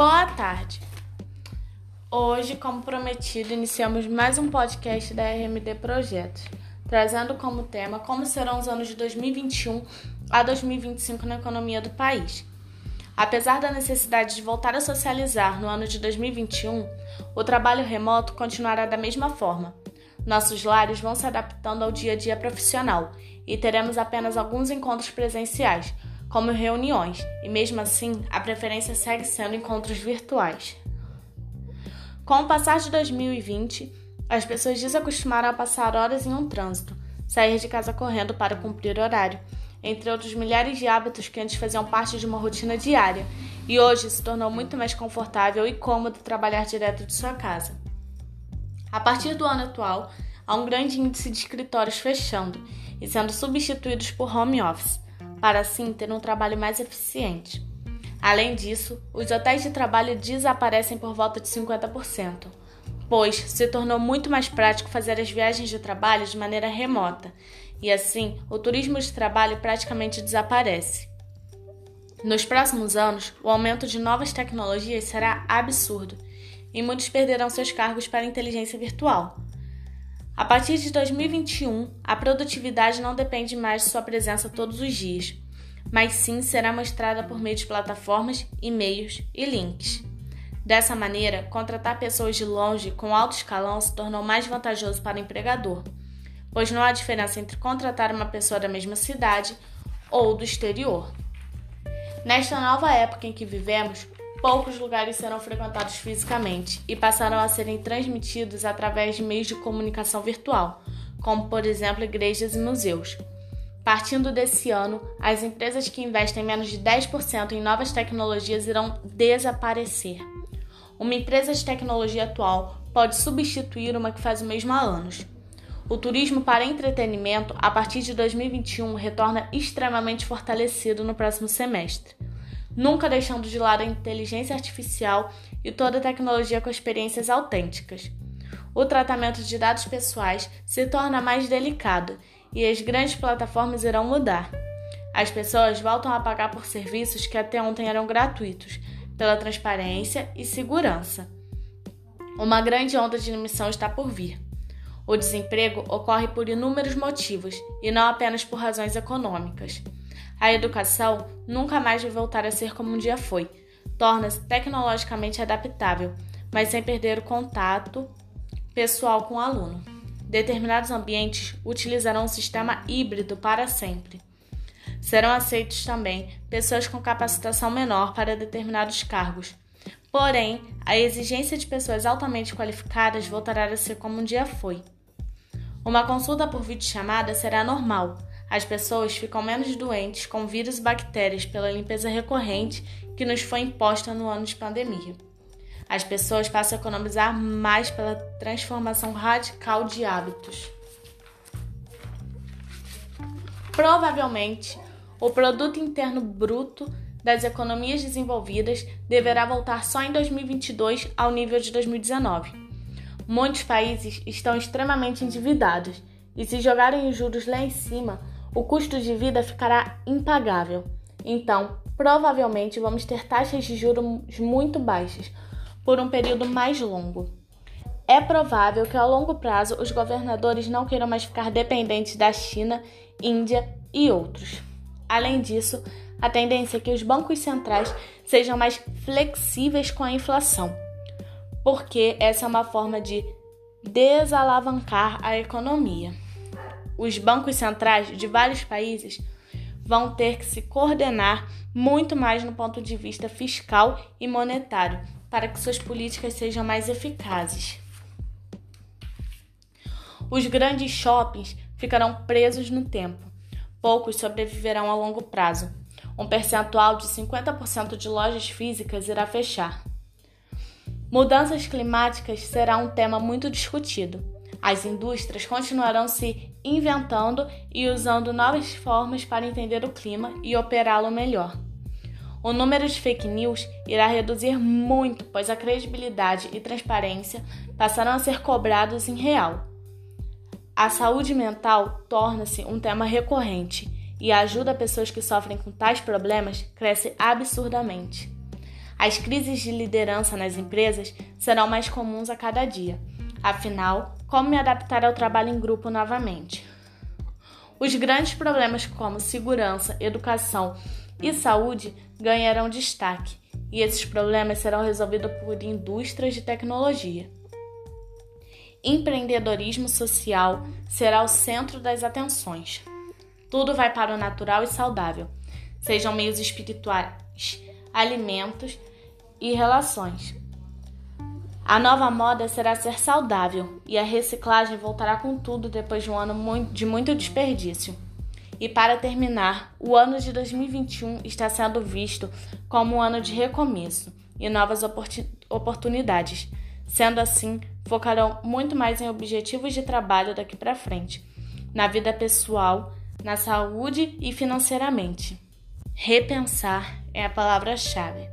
Boa tarde. Hoje, como prometido, iniciamos mais um podcast da RMD Projetos, trazendo como tema como serão os anos de 2021 a 2025 na economia do país. Apesar da necessidade de voltar a socializar no ano de 2021, o trabalho remoto continuará da mesma forma. Nossos lares vão se adaptando ao dia a dia profissional e teremos apenas alguns encontros presenciais, como reuniões, e mesmo assim a preferência segue sendo encontros virtuais. Com o passar de 2020, as pessoas desacostumaram a passar horas em um trânsito, sair de casa correndo para cumprir horário, entre outros milhares de hábitos que antes faziam parte de uma rotina diária, e hoje se tornou muito mais confortável e cômodo trabalhar direto de sua casa. A partir do ano atual, há um grande índice de escritórios fechando e sendo substituídos por home office, para assim ter um trabalho mais eficiente. Além disso, os hotéis de trabalho desaparecem por volta de 50%, pois se tornou muito mais prático fazer as viagens de trabalho de maneira remota, e assim o turismo de trabalho praticamente desaparece. Nos próximos anos, o aumento de novas tecnologias será absurdo e muitos perderão seus cargos para a inteligência virtual. A partir de 2021, a produtividade não depende mais de sua presença todos os dias, mas sim será mostrada por meio de plataformas, e-mails e links. Dessa maneira, contratar pessoas de longe com alto escalão se tornou mais vantajoso para o empregador, pois não há diferença entre contratar uma pessoa da mesma cidade ou do exterior. Nesta nova época em que vivemos, poucos lugares serão frequentados fisicamente e passarão a serem transmitidos através de meios de comunicação virtual, como por exemplo igrejas e museus. Partindo desse ano, as empresas que investem menos de 10% em novas tecnologias irão desaparecer. Uma empresa de tecnologia atual pode substituir uma que faz o mesmo há anos. O turismo para entretenimento, a partir de 2021, retorna extremamente fortalecido no próximo semestre nunca deixando de lado a inteligência artificial e toda a tecnologia com experiências autênticas. O tratamento de dados pessoais se torna mais delicado e as grandes plataformas irão mudar. As pessoas voltam a pagar por serviços que até ontem eram gratuitos, pela transparência e segurança. Uma grande onda de emissão está por vir. O desemprego ocorre por inúmeros motivos e não apenas por razões econômicas. A educação nunca mais vai voltar a ser como um dia foi. Torna-se tecnologicamente adaptável, mas sem perder o contato pessoal com o aluno. Determinados ambientes utilizarão um sistema híbrido para sempre. Serão aceitos também pessoas com capacitação menor para determinados cargos. Porém, a exigência de pessoas altamente qualificadas voltará a ser como um dia foi. Uma consulta por videochamada será normal as pessoas ficam menos doentes com vírus e bactérias pela limpeza recorrente que nos foi imposta no ano de pandemia. As pessoas passam a economizar mais pela transformação radical de hábitos. Provavelmente, o produto interno bruto das economias desenvolvidas deverá voltar só em 2022 ao nível de 2019. Muitos países estão extremamente endividados e se jogarem os juros lá em cima, o custo de vida ficará impagável. Então, provavelmente vamos ter taxas de juros muito baixas por um período mais longo. É provável que ao longo prazo os governadores não queiram mais ficar dependentes da China, Índia e outros. Além disso, a tendência é que os bancos centrais sejam mais flexíveis com a inflação, porque essa é uma forma de desalavancar a economia os bancos centrais de vários países vão ter que se coordenar muito mais no ponto de vista fiscal e monetário para que suas políticas sejam mais eficazes. Os grandes shoppings ficarão presos no tempo. Poucos sobreviverão a longo prazo. Um percentual de 50% de lojas físicas irá fechar. Mudanças climáticas será um tema muito discutido. As indústrias continuarão se inventando e usando novas formas para entender o clima e operá-lo melhor. O número de fake news irá reduzir muito, pois a credibilidade e transparência passarão a ser cobrados em real. A saúde mental torna-se um tema recorrente e a ajuda a pessoas que sofrem com tais problemas cresce absurdamente. As crises de liderança nas empresas serão mais comuns a cada dia. Afinal, como me adaptar ao trabalho em grupo novamente? Os grandes problemas como segurança, educação e saúde ganharão destaque, e esses problemas serão resolvidos por indústrias de tecnologia. Empreendedorismo social será o centro das atenções. Tudo vai para o natural e saudável, sejam meios espirituais, alimentos e relações. A nova moda será ser saudável e a reciclagem voltará com tudo depois de um ano de muito desperdício. E para terminar, o ano de 2021 está sendo visto como um ano de recomeço e novas oportunidades. Sendo assim, focarão muito mais em objetivos de trabalho daqui para frente, na vida pessoal, na saúde e financeiramente. Repensar é a palavra-chave.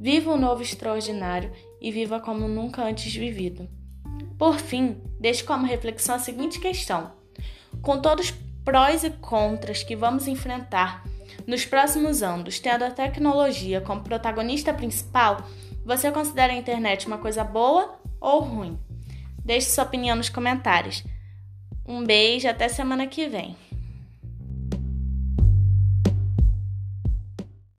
Viva o novo extraordinário e viva como nunca antes vivido. Por fim, deixe como reflexão a seguinte questão: com todos os prós e contras que vamos enfrentar nos próximos anos, tendo a tecnologia como protagonista principal, você considera a internet uma coisa boa ou ruim? Deixe sua opinião nos comentários. Um beijo, até semana que vem.